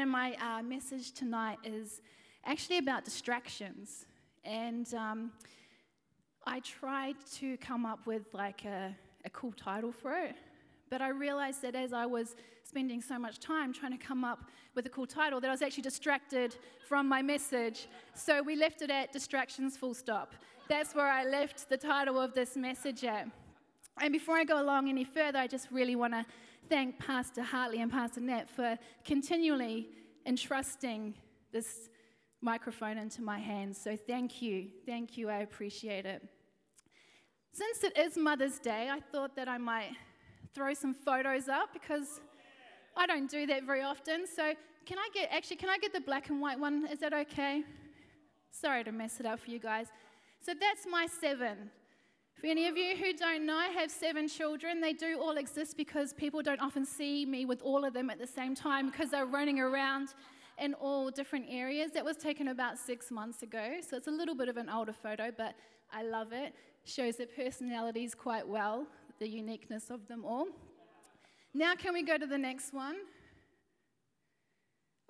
And my uh, message tonight is actually about distractions. And um, I tried to come up with like a, a cool title for it, but I realized that as I was spending so much time trying to come up with a cool title, that I was actually distracted from my message. So we left it at distractions full stop. That's where I left the title of this message at. And before I go along any further, I just really want to thank Pastor Hartley and Pastor Nat for continually entrusting this microphone into my hands. So thank you. Thank you. I appreciate it. Since it is Mother's Day, I thought that I might throw some photos up because I don't do that very often. So can I get, actually, can I get the black and white one? Is that okay? Sorry to mess it up for you guys. So that's my seven. For any of you who don't know, I have seven children. They do all exist because people don't often see me with all of them at the same time because they're running around in all different areas. That was taken about six months ago, so it's a little bit of an older photo, but I love it. Shows their personalities quite well, the uniqueness of them all. Now, can we go to the next one?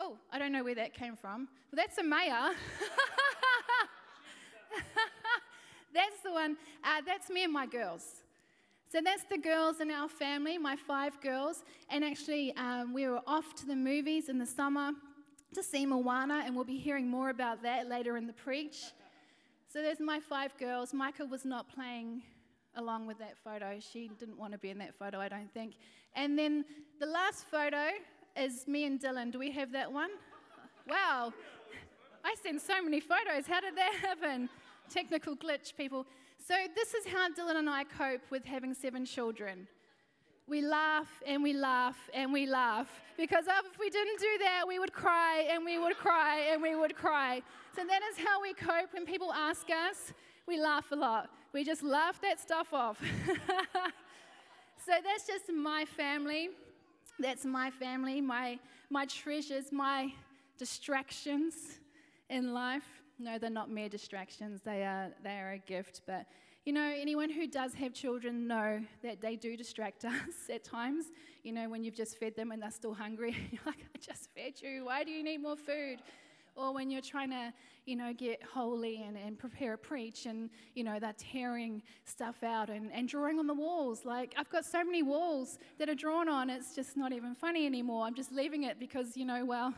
Oh, I don't know where that came from. Well, that's a mayor. that's the one. Uh, that's me and my girls. So that's the girls in our family, my five girls. And actually, um, we were off to the movies in the summer to see Moana, and we'll be hearing more about that later in the preach. So there's my five girls. Micah was not playing along with that photo. She didn't want to be in that photo, I don't think. And then the last photo is me and Dylan. Do we have that one? Wow. I sent so many photos. How did that happen? Technical glitch, people. So, this is how Dylan and I cope with having seven children. We laugh and we laugh and we laugh because if we didn't do that, we would cry and we would cry and we would cry. So, that is how we cope when people ask us. We laugh a lot. We just laugh that stuff off. so, that's just my family. That's my family, my, my treasures, my distractions in life. No, they're not mere distractions. They are, they are a gift. But, you know, anyone who does have children know that they do distract us at times. You know, when you've just fed them and they're still hungry, you're like, I just fed you. Why do you need more food? Or when you're trying to, you know, get holy and, and prepare a preach and, you know, they're tearing stuff out and, and drawing on the walls. Like, I've got so many walls that are drawn on, it's just not even funny anymore. I'm just leaving it because, you know, well,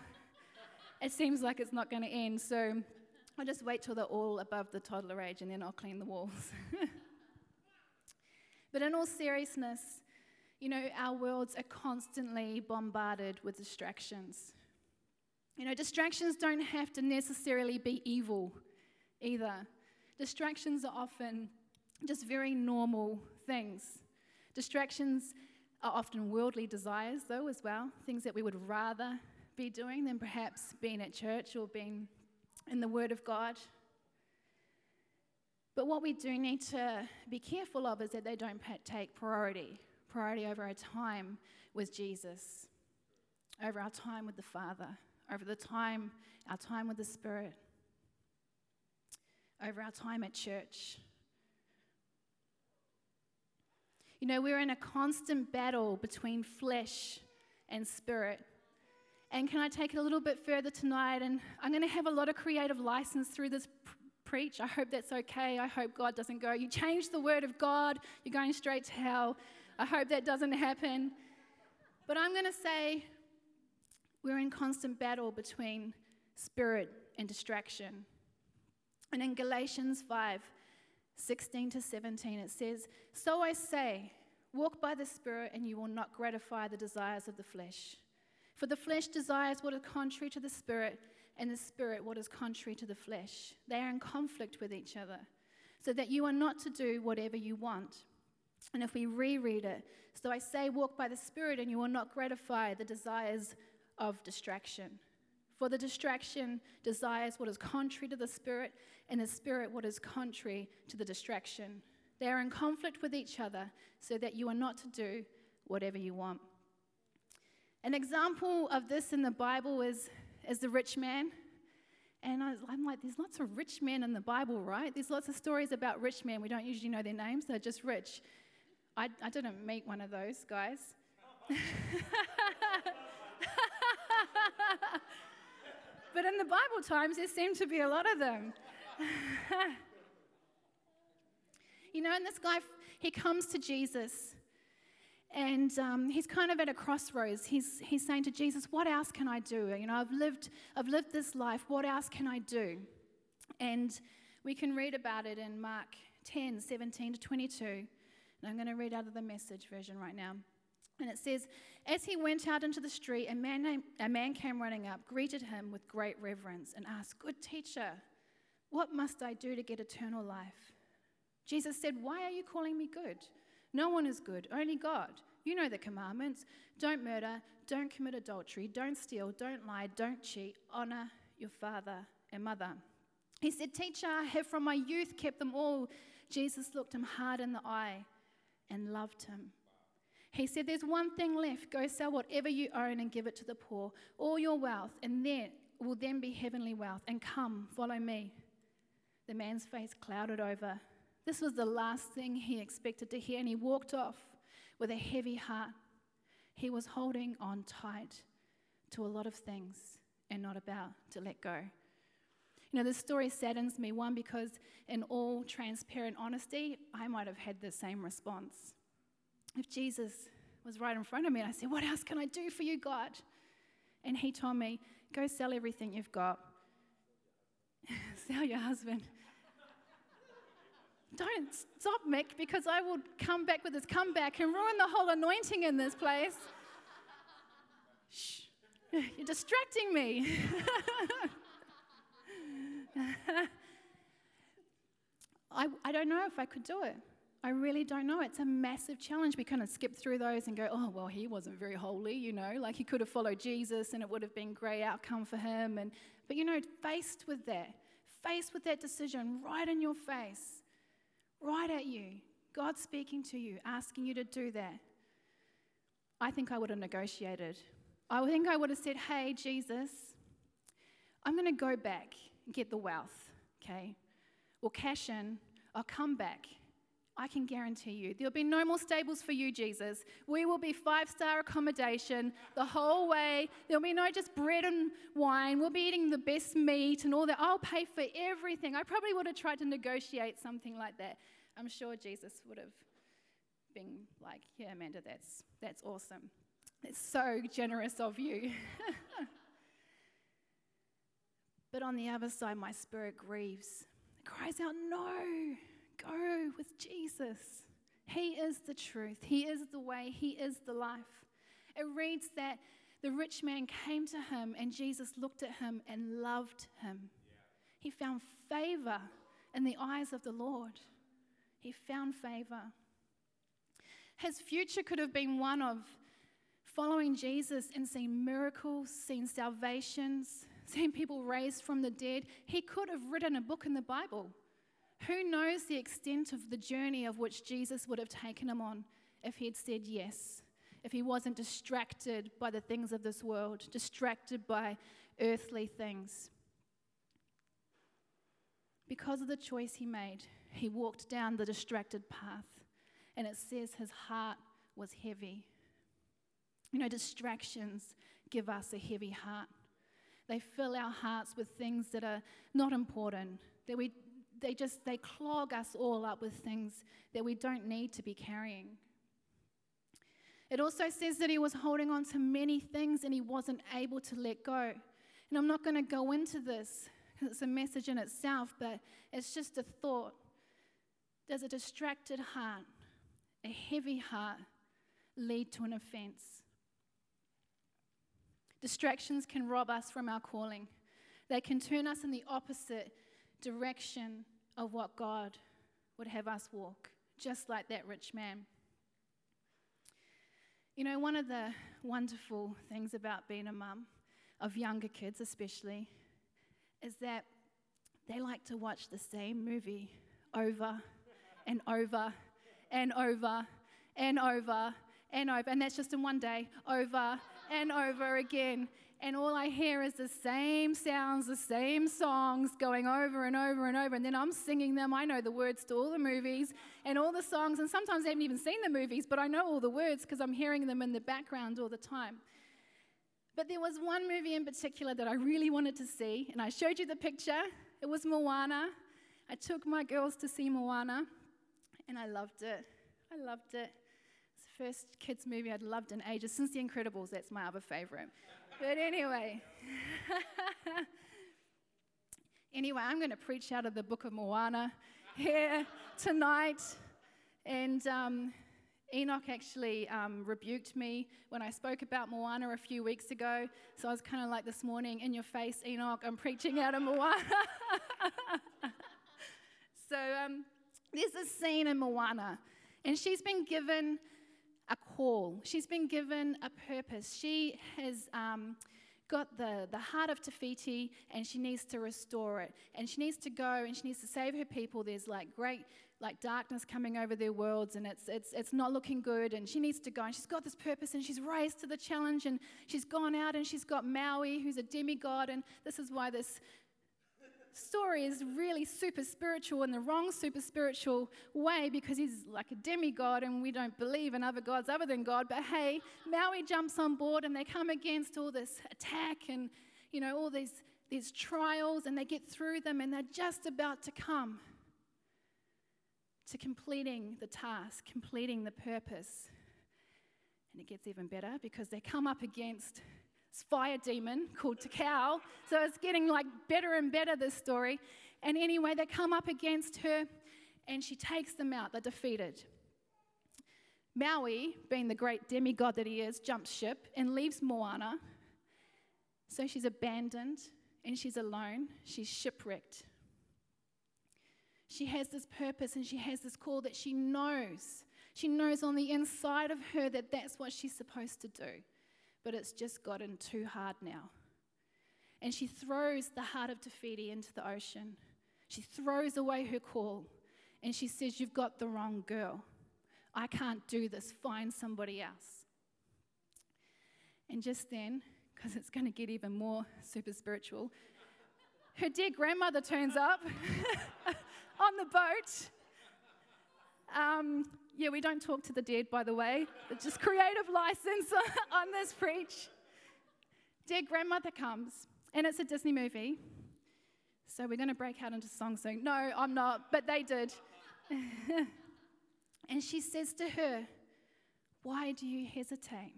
it seems like it's not going to end. So, I'll just wait till they're all above the toddler age and then I'll clean the walls. but in all seriousness, you know, our worlds are constantly bombarded with distractions. You know, distractions don't have to necessarily be evil either. Distractions are often just very normal things. Distractions are often worldly desires, though, as well, things that we would rather be doing than perhaps being at church or being in the Word of God. But what we do need to be careful of is that they don't take priority, priority over our time with Jesus, over our time with the Father, over the time, our time with the Spirit, over our time at church. You know, we're in a constant battle between flesh and spirit. And can I take it a little bit further tonight? And I'm going to have a lot of creative license through this pr- preach. I hope that's okay. I hope God doesn't go, You changed the word of God, you're going straight to hell. I hope that doesn't happen. But I'm going to say we're in constant battle between spirit and distraction. And in Galatians 5 16 to 17, it says, So I say, walk by the Spirit, and you will not gratify the desires of the flesh. For the flesh desires what is contrary to the spirit, and the spirit what is contrary to the flesh. They are in conflict with each other, so that you are not to do whatever you want. And if we reread it, so I say, walk by the spirit, and you will not gratify the desires of distraction. For the distraction desires what is contrary to the spirit, and the spirit what is contrary to the distraction. They are in conflict with each other, so that you are not to do whatever you want. An example of this in the Bible is, is the rich man. And I, am like, there's lots of rich men in the Bible, right? There's lots of stories about rich men. We don't usually know their names, they're just rich. I, I didn't meet one of those guys. but in the Bible times, there seemed to be a lot of them. you know, and this guy, he comes to Jesus. And um, he's kind of at a crossroads. He's, he's saying to Jesus, What else can I do? You know, I've lived, I've lived this life. What else can I do? And we can read about it in Mark 10 17 to 22. And I'm going to read out of the message version right now. And it says, As he went out into the street, a man, named, a man came running up, greeted him with great reverence, and asked, Good teacher, what must I do to get eternal life? Jesus said, Why are you calling me good? No one is good, only God. You know the commandments don't murder, don't commit adultery, don't steal, don't lie, don't cheat, honor your father and mother. He said, Teacher, I have from my youth kept them all. Jesus looked him hard in the eye and loved him. He said, There's one thing left. Go sell whatever you own and give it to the poor, all your wealth, and there will then be heavenly wealth. And come, follow me. The man's face clouded over. This was the last thing he expected to hear, and he walked off with a heavy heart. He was holding on tight to a lot of things and not about to let go. You know, this story saddens me, one, because in all transparent honesty, I might have had the same response. If Jesus was right in front of me and I said, What else can I do for you, God? And he told me, Go sell everything you've got. sell your husband. Don't stop, Mick, because I will come back with this comeback and ruin the whole anointing in this place. Shh, you're distracting me. I, I don't know if I could do it. I really don't know. It's a massive challenge. We kind of skip through those and go, oh, well, he wasn't very holy, you know, like he could have followed Jesus and it would have been great outcome for him. And, but, you know, faced with that, faced with that decision right in your face, right at you, God speaking to you, asking you to do that, I think I would have negotiated. I think I would have said, hey, Jesus, I'm going to go back and get the wealth, okay? We'll cash in, I'll come back I can guarantee you there'll be no more stables for you, Jesus. We will be five star accommodation the whole way. There'll be no just bread and wine. We'll be eating the best meat and all that. I'll pay for everything. I probably would have tried to negotiate something like that. I'm sure Jesus would have been like, Yeah, Amanda, that's, that's awesome. It's so generous of you. but on the other side, my spirit grieves. It cries out, No. Go oh, with Jesus. He is the truth, He is the way, He is the life. It reads that the rich man came to him and Jesus looked at him and loved him. He found favor in the eyes of the Lord. He found favor. His future could have been one of following Jesus and seeing miracles, seeing salvations, seeing people raised from the dead. He could have written a book in the Bible. Who knows the extent of the journey of which Jesus would have taken him on if he had said yes, if he wasn't distracted by the things of this world, distracted by earthly things? Because of the choice he made, he walked down the distracted path, and it says his heart was heavy. You know, distractions give us a heavy heart. They fill our hearts with things that are not important, that we they just they clog us all up with things that we don't need to be carrying. It also says that he was holding on to many things and he wasn't able to let go. And I'm not going to go into this because it's a message in itself, but it's just a thought. Does a distracted heart, a heavy heart, lead to an offense? Distractions can rob us from our calling. They can turn us in the opposite direction of what God would have us walk, just like that rich man. You know, one of the wonderful things about being a mum, of younger kids especially, is that they like to watch the same movie over and over and over and over and over. And that's just in one day, over and over again and all I hear is the same sounds, the same songs going over and over and over. And then I'm singing them. I know the words to all the movies and all the songs. And sometimes I haven't even seen the movies, but I know all the words because I'm hearing them in the background all the time. But there was one movie in particular that I really wanted to see, and I showed you the picture. It was Moana. I took my girls to see Moana, and I loved it. I loved it. It's the first kids' movie I'd loved in ages. Since The Incredibles, that's my other favorite. But anyway. anyway, I'm going to preach out of the book of Moana here tonight. And um, Enoch actually um, rebuked me when I spoke about Moana a few weeks ago. So I was kind of like this morning, in your face, Enoch, I'm preaching out of Moana. so um, there's a scene in Moana, and she's been given a call, she's been given a purpose. She has. Um, got the, the heart of Te Fiti and she needs to restore it. And she needs to go and she needs to save her people. There's like great like darkness coming over their worlds and it's, it's, it's not looking good and she needs to go and she's got this purpose and she's raised to the challenge and she's gone out and she's got maui who's a demigod and this is why this story is really super spiritual in the wrong super spiritual way because he's like a demigod and we don't believe in other gods other than god but hey maui jumps on board and they come against all this attack and you know all these these trials and they get through them and they're just about to come to completing the task, completing the purpose. And it gets even better because they come up against fire demon called Te Kā. So it's getting like better and better, this story. And anyway, they come up against her and she takes them out. They're defeated. Maui, being the great demigod that he is, jumps ship and leaves Moana. So she's abandoned and she's alone. She's shipwrecked. She has this purpose and she has this call that she knows. She knows on the inside of her that that's what she's supposed to do. But it's just gotten too hard now. And she throws the heart of Te Fiti into the ocean. She throws away her call and she says, You've got the wrong girl. I can't do this. Find somebody else. And just then, because it's going to get even more super spiritual, her dear grandmother turns up. on the boat. Um, yeah, we don't talk to the dead, by the way. Just creative license on this preach. Dear grandmother comes, and it's a Disney movie. So we're going to break out into song soon. No, I'm not, but they did. and she says to her, Why do you hesitate?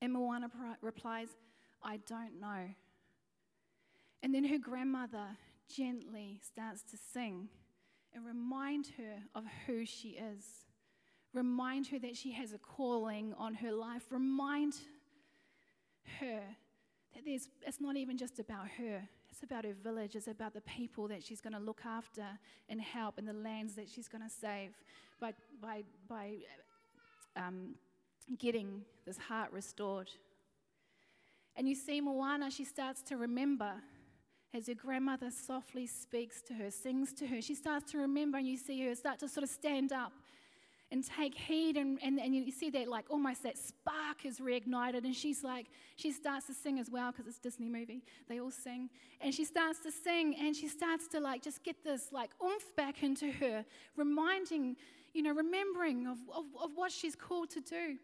And Moana replies, I don't know. And then her grandmother gently starts to sing and remind her of who she is. Remind her that she has a calling on her life. Remind her that there's, it's not even just about her, it's about her village, it's about the people that she's going to look after and help and the lands that she's going to save by, by, by um, getting this heart restored. And you see, Moana, she starts to remember as her grandmother softly speaks to her, sings to her, she starts to remember, and you see her start to sort of stand up and take heed and, and, and you see that like almost that spark is reignited and she's like she starts to sing as well because it's disney movie. They all sing. And she starts to sing and she starts to like just get this like oomph back into her reminding you know remembering of, of, of what she's called to do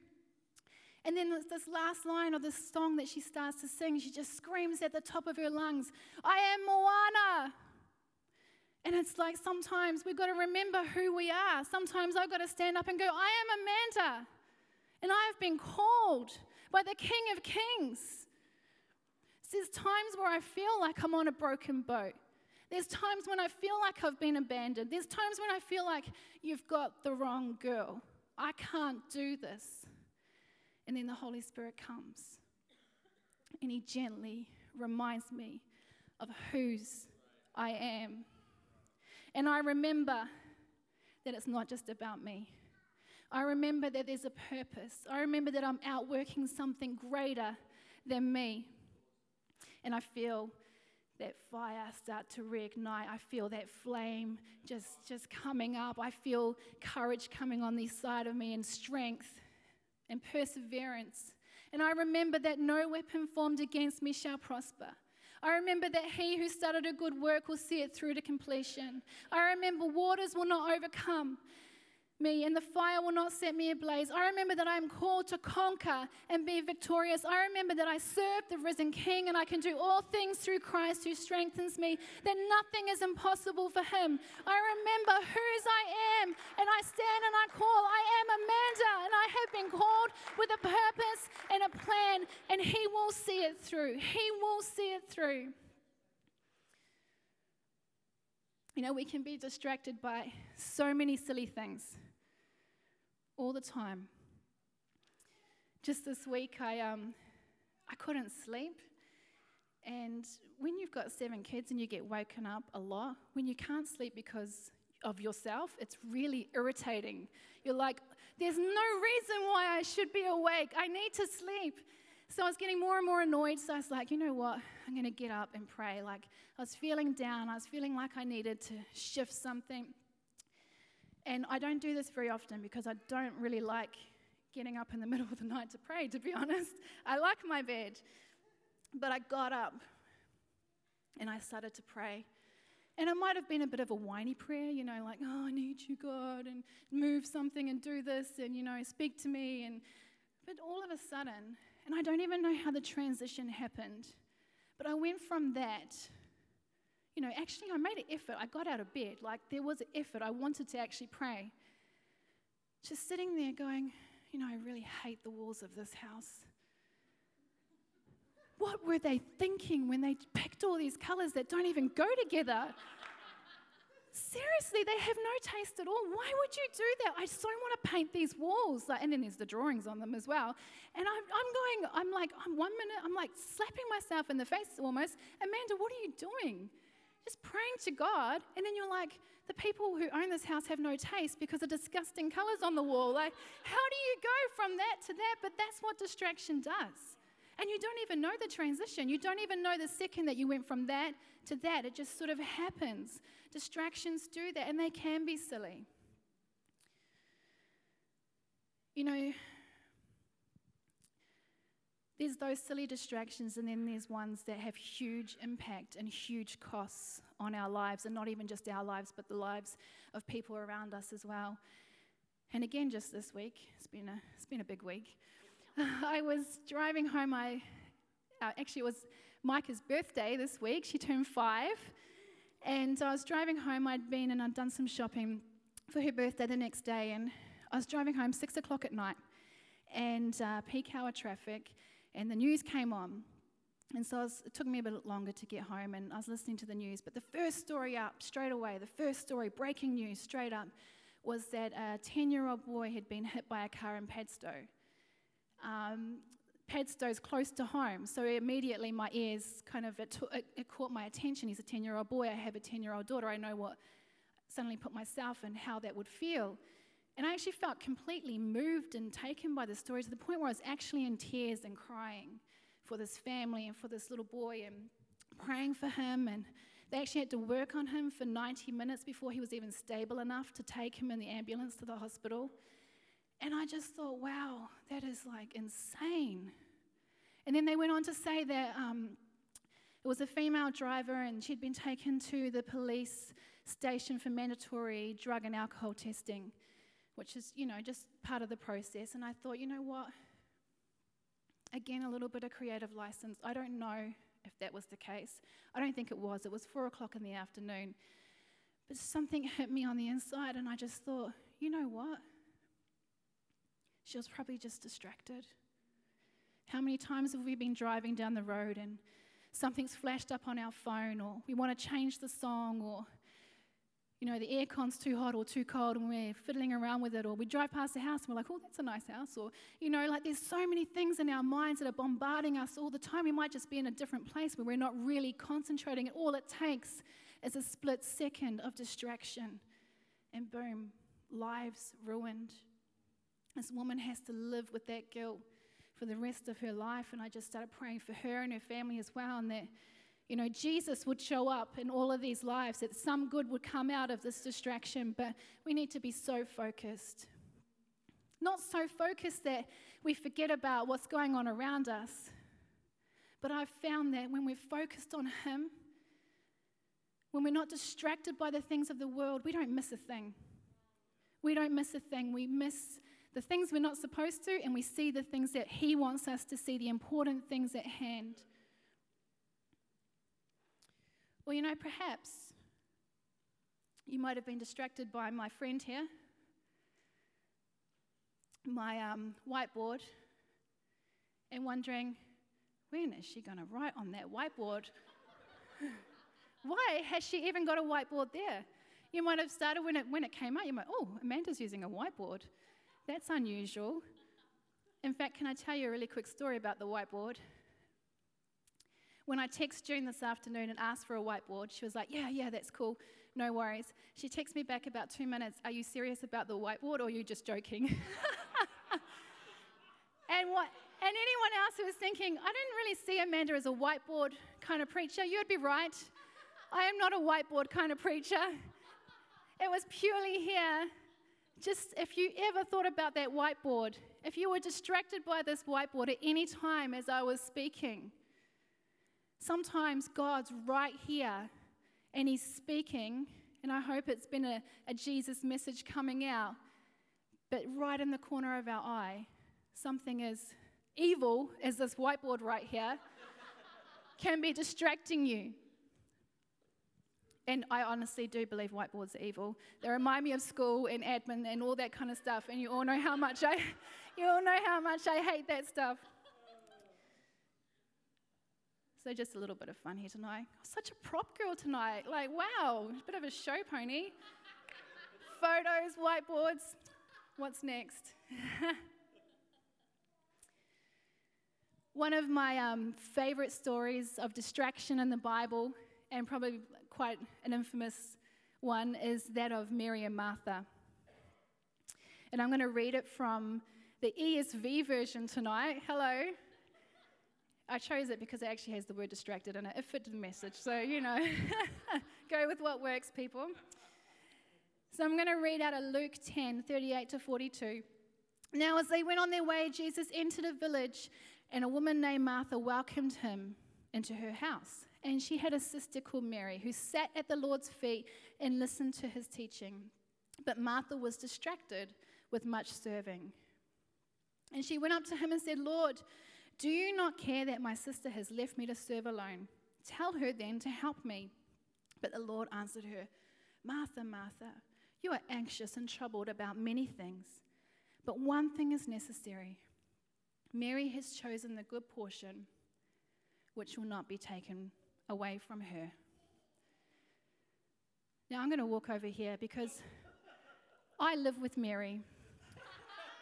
and then this last line of this song that she starts to sing, she just screams at the top of her lungs, I am Moana. And it's like sometimes we've got to remember who we are. Sometimes I've got to stand up and go, I am Amanda. And I have been called by the King of Kings. There's times where I feel like I'm on a broken boat. There's times when I feel like I've been abandoned. There's times when I feel like you've got the wrong girl. I can't do this. And then the Holy Spirit comes and He gently reminds me of whose I am. And I remember that it's not just about me. I remember that there's a purpose. I remember that I'm outworking something greater than me. And I feel that fire start to reignite. I feel that flame just, just coming up. I feel courage coming on the side of me and strength and perseverance. And I remember that no weapon formed against me shall prosper. I remember that he who started a good work will see it through to completion. I remember waters will not overcome me, and the fire will not set me ablaze. I remember that I am called to conquer and be victorious. I remember that I serve the risen King and I can do all things through Christ who strengthens me, that nothing is impossible for him. I remember whose I am, and I stand and I call. I am Amanda, and I have been called with a purpose and a plan, and he will see it through. He will see it through. You know, we can be distracted by so many silly things all the time. Just this week, I, um, I couldn't sleep. And when you've got seven kids and you get woken up a lot, when you can't sleep because of yourself, it's really irritating. You're like, there's no reason why I should be awake. I need to sleep. So I was getting more and more annoyed. So I was like, you know what? I'm going to get up and pray. Like, I was feeling down. I was feeling like I needed to shift something. And I don't do this very often because I don't really like getting up in the middle of the night to pray, to be honest. I like my bed. But I got up and I started to pray. And it might have been a bit of a whiny prayer, you know, like, oh, I need you, God, and move something and do this and, you know, speak to me. And, but all of a sudden, and I don't even know how the transition happened, but I went from that you know, actually, I made an effort. I got out of bed. Like, there was an effort. I wanted to actually pray. Just sitting there going, you know, I really hate the walls of this house. What were they thinking when they picked all these colors that don't even go together? Seriously, they have no taste at all. Why would you do that? I don't want to paint these walls. Like, and then there's the drawings on them as well. And I'm, I'm going, I'm like, I'm one minute, I'm like slapping myself in the face almost. Amanda, what are you doing? Just praying to God, and then you're like, the people who own this house have no taste because of disgusting colors on the wall. Like, how do you go from that to that? But that's what distraction does. And you don't even know the transition. You don't even know the second that you went from that to that. It just sort of happens. Distractions do that, and they can be silly. You know, there's those silly distractions, and then there's ones that have huge impact and huge costs on our lives, and not even just our lives, but the lives of people around us as well. And again, just this week, it's been a, it's been a big week. I was driving home. I uh, actually it was Micah's birthday this week. She turned five, and I was driving home. I'd been and I'd done some shopping for her birthday the next day, and I was driving home six o'clock at night, and uh, peak hour traffic and the news came on. And so was, it took me a bit longer to get home, and I was listening to the news. But the first story up, straight away, the first story, breaking news, straight up, was that a 10 year old boy had been hit by a car in Padstow. Um, Padstow's close to home, so immediately my ears kind of, it, t- it, caught my attention. He's a 10 year old boy, I have a 10 year old daughter, I know what, suddenly put myself in how that would feel. And I actually felt completely moved and taken by the story to the point where I was actually in tears and crying for this family and for this little boy and praying for him. And they actually had to work on him for 90 minutes before he was even stable enough to take him in the ambulance to the hospital. And I just thought, wow, that is like insane. And then they went on to say that um, it was a female driver and she'd been taken to the police station for mandatory drug and alcohol testing which is, you know, just part of the process. And I thought, you know what? Again, a little bit of creative license. I don't know if that was the case. I don't think it was. It was four o'clock in the afternoon. But something hit me on the inside, and I just thought, you know what? She was probably just distracted. How many times have we been driving down the road and something's flashed up on our phone, or we want to change the song, or you know, the aircon's too hot or too cold and we're fiddling around with it, or we drive past the house and we're like, oh, that's a nice house, or, you know, like there's so many things in our minds that are bombarding us all the time. We might just be in a different place where we're not really concentrating, and all it takes is a split second of distraction, and boom, lives ruined. This woman has to live with that guilt for the rest of her life, and I just started praying for her and her family as well, and that you know, Jesus would show up in all of these lives, that some good would come out of this distraction, but we need to be so focused. Not so focused that we forget about what's going on around us, but I've found that when we're focused on Him, when we're not distracted by the things of the world, we don't miss a thing. We don't miss a thing. We miss the things we're not supposed to, and we see the things that He wants us to see, the important things at hand. Well, you know, perhaps you might have been distracted by my friend here, my um, whiteboard, and wondering, when is she going to write on that whiteboard? Why has she even got a whiteboard there? You might have started when it, when it came out, you might, oh, Amanda's using a whiteboard. That's unusual. In fact, can I tell you a really quick story about the whiteboard? When I texted June this afternoon and asked for a whiteboard, she was like, Yeah, yeah, that's cool. No worries. She texts me back about two minutes, Are you serious about the whiteboard or are you just joking? and what and anyone else who was thinking, I didn't really see Amanda as a whiteboard kind of preacher, you'd be right. I am not a whiteboard kind of preacher. It was purely here just if you ever thought about that whiteboard, if you were distracted by this whiteboard at any time as I was speaking, sometimes God's right here and He's speaking, and I hope it's been a, a Jesus message coming out, but right in the corner of our eye, something as evil as this whiteboard right here can be distracting you. And I honestly do believe whiteboards are evil. They remind me of school and admin and all that kind of stuff. And you all know how much I, you all know how much I hate that stuff. So just a little bit of fun here tonight. Such a prop girl tonight. Like, wow, a bit of a show pony. Photos, whiteboards. What's next? One of my um, favorite stories of distraction in the Bible, and probably quite an infamous one is that of Mary and Martha. And I'm going to read it from the ESV version tonight. Hello. I chose it because it actually has the word distracted in it. It fitted the message. So, you know, go with what works, people. So I'm going to read out of Luke 10 38 to 42. Now, as they went on their way, Jesus entered a village, and a woman named Martha welcomed him into her house. And she had a sister called Mary who sat at the Lord's feet and listened to his teaching. But Martha was distracted with much serving. And she went up to him and said, Lord, do you not care that my sister has left me to serve alone? Tell her then to help me. But the Lord answered her, Martha, Martha, you are anxious and troubled about many things, but one thing is necessary. Mary has chosen the good portion, which will not be taken away from her. Now I'm going to walk over here because I live with Mary.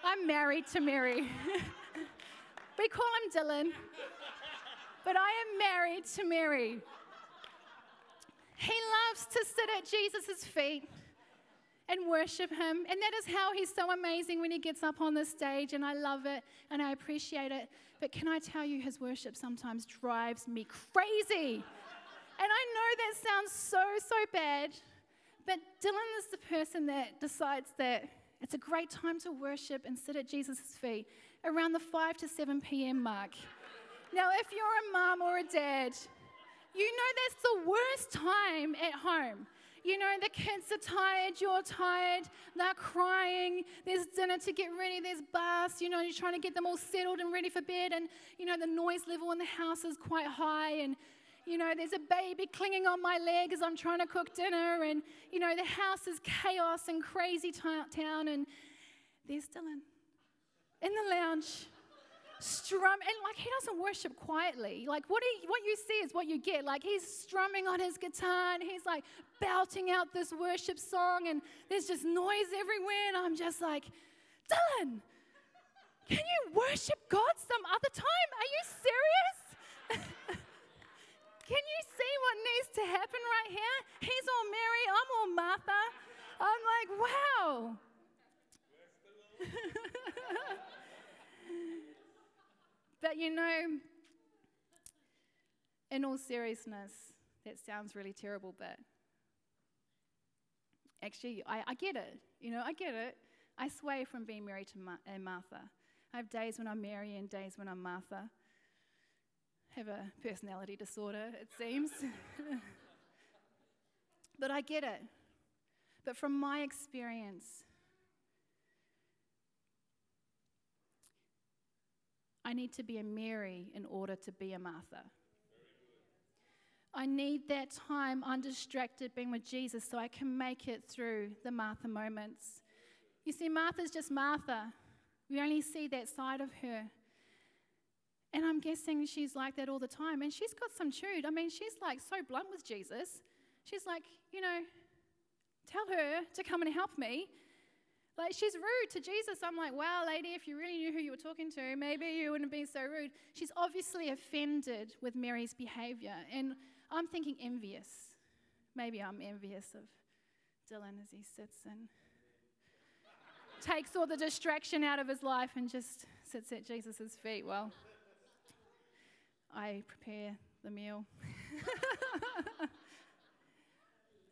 I'm married to Mary. we call him Dylan, but I am married to Mary. He loves to sit at Jesus' feet and worship him. And that is how he's so amazing when he gets up on the stage, and I love it and I appreciate it. But can I tell you, his worship sometimes drives me crazy. And I know that sounds so, so bad, but Dylan is the person that decides that it's a great time to worship and sit at Jesus' feet around the 5 to 7 p.m. mark. Now, if you're a mom or a dad, you know that's the worst time at home. You know, the kids are tired, you're tired, they're crying, there's dinner to get ready, there's baths, you know, you're trying to get them all settled and ready for bed, and, you know, the noise level in the house is quite high, and, you know, there's a baby clinging on my leg as I'm trying to cook dinner, and, you know, the house is chaos and crazy t- town, and there's Dylan in the lounge strum and like he doesn't worship quietly. Like what he what you see is what you get. Like he's strumming on his guitar and he's like belting out this worship song and there's just noise everywhere and i'm just like dylan can you worship god some other time? Are you serious? Can you see what needs to happen right here? He's all mary i'm all martha. I'm like wow But you know, in all seriousness, that sounds really terrible, but actually, I, I get it. You know, I get it. I sway from being Mary to Ma- and Martha. I have days when I'm Mary and days when I'm Martha. I Have a personality disorder, it seems. but I get it. But from my experience, I need to be a Mary in order to be a Martha. I need that time undistracted being with Jesus so I can make it through the Martha moments. You see, Martha's just Martha. We only see that side of her. And I'm guessing she's like that all the time. And she's got some chewed. I mean, she's like so blunt with Jesus. She's like, you know, tell her to come and help me. Like, she's rude to Jesus. I'm like, wow, lady, if you really knew who you were talking to, maybe you wouldn't be so rude. She's obviously offended with Mary's behavior. And I'm thinking envious. Maybe I'm envious of Dylan as he sits and takes all the distraction out of his life and just sits at Jesus' feet Well, I prepare the meal.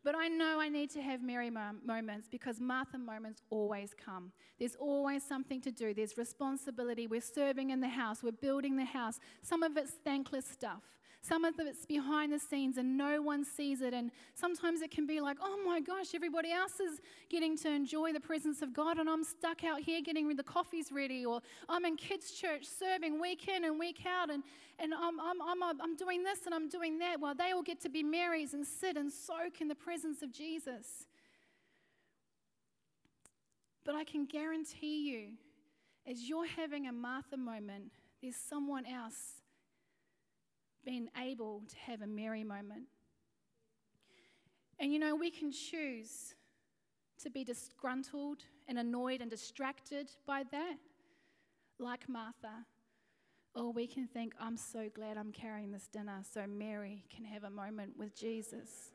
But I know I need to have Mary moments because Martha moments always come. There's always something to do, there's responsibility. We're serving in the house, we're building the house. Some of it's thankless stuff. Some of it's behind the scenes and no one sees it. And sometimes it can be like, oh my gosh, everybody else is getting to enjoy the presence of God, and I'm stuck out here getting the coffees ready, or I'm in kids' church serving week in and week out, and, and I'm, I'm, I'm, I'm doing this and I'm doing that while they all get to be Marys and sit and soak in the presence of Jesus. But I can guarantee you, as you're having a Martha moment, there's someone else been able to have a Mary moment. And you know, we can choose to be disgruntled and annoyed and distracted by that, like Martha. Or we can think, I'm so glad I'm carrying this dinner so Mary can have a moment with Jesus.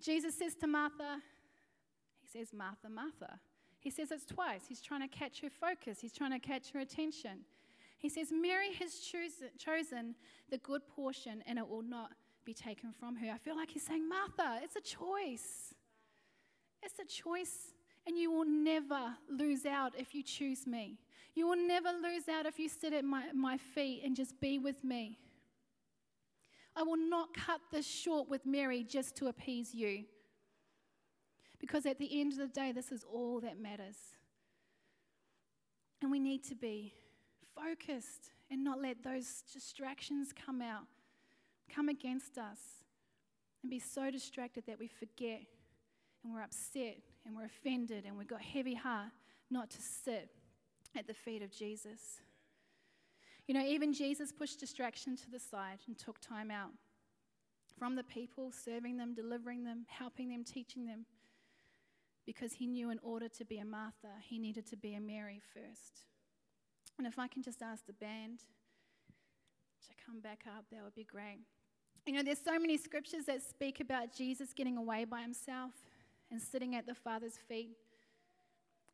Jesus says to Martha, He says, Martha, Martha. He says it's twice. He's trying to catch her focus, he's trying to catch her attention. He says, Mary has chosen, chosen the good portion and it will not be taken from her. I feel like he's saying, Martha, it's a choice. It's a choice, and you will never lose out if you choose me. You will never lose out if you sit at my, my feet and just be with me. I will not cut this short with Mary just to appease you. Because at the end of the day, this is all that matters. And we need to be focused and not let those distractions come out, come against us, and be so distracted that we forget and we're upset and we're offended and we've got heavy heart not to sit at the feet of Jesus. You know, even Jesus pushed distraction to the side and took time out from the people, serving them, delivering them, helping them, teaching them, because he knew in order to be a Martha, he needed to be a Mary first. And if I can just ask the band to come back up, that would be great. You know, there's so many scriptures that speak about Jesus getting away by himself and sitting at the Father's feet,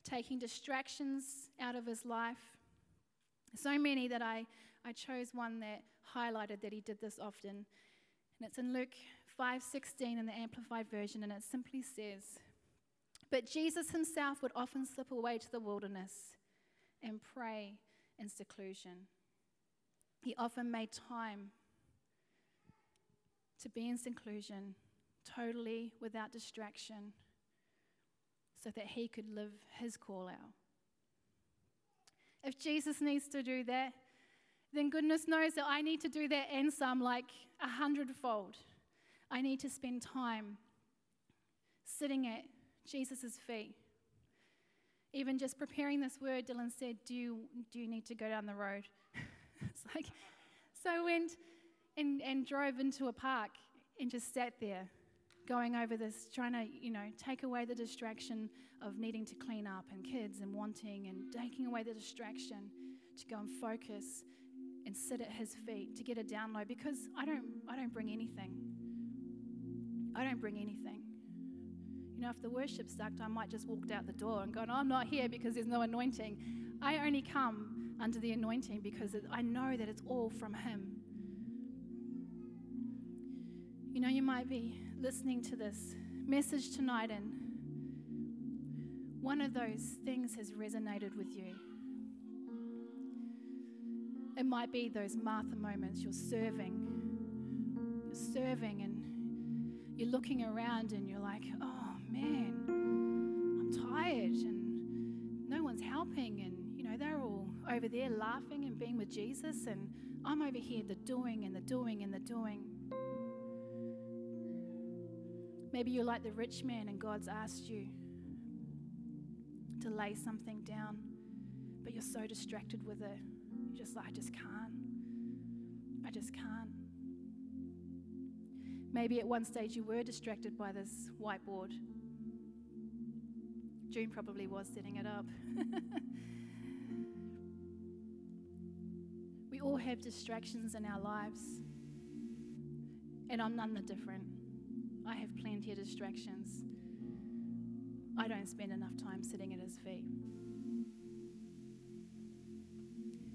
taking distractions out of his life. So many that I, I chose one that highlighted that he did this often. And it's in Luke 5:16 in the amplified version and it simply says, "But Jesus himself would often slip away to the wilderness and pray in seclusion. He often made time to be in seclusion, totally without distraction, so that he could live his call out. If Jesus needs to do that, then goodness knows that I need to do that and some, like a hundredfold. I need to spend time sitting at Jesus' feet even just preparing this word, Dylan said, Do you, do you need to go down the road? it's like, so I went and, and drove into a park and just sat there going over this, trying to, you know, take away the distraction of needing to clean up and kids and wanting and taking away the distraction to go and focus and sit at his feet to get a download because I don't I don't bring anything. I don't bring anything. You know, if the worship sucked, I might just walked out the door and gone, oh, I'm not here because there's no anointing. I only come under the anointing because I know that it's all from Him. You know, you might be listening to this message tonight and one of those things has resonated with you. It might be those Martha moments you're serving. You're serving and you're looking around and you're like, oh, man, I'm tired and no one's helping. And, you know, they're all over there laughing and being with Jesus, and I'm over here the doing and the doing and the doing. Maybe you're like the rich man and God's asked you to lay something down, but you're so distracted with it. You're just like, I just can't. I just can't. Maybe at one stage you were distracted by this whiteboard. June probably was setting it up. we all have distractions in our lives, and I'm none the different. I have plenty of distractions. I don't spend enough time sitting at his feet.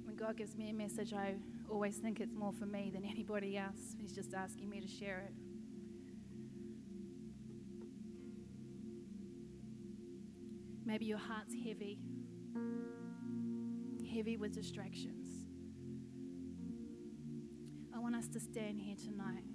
When God gives me a message, I always think it's more for me than anybody else. He's just asking me to share it. Maybe your heart's heavy, heavy with distractions. I want us to stand here tonight.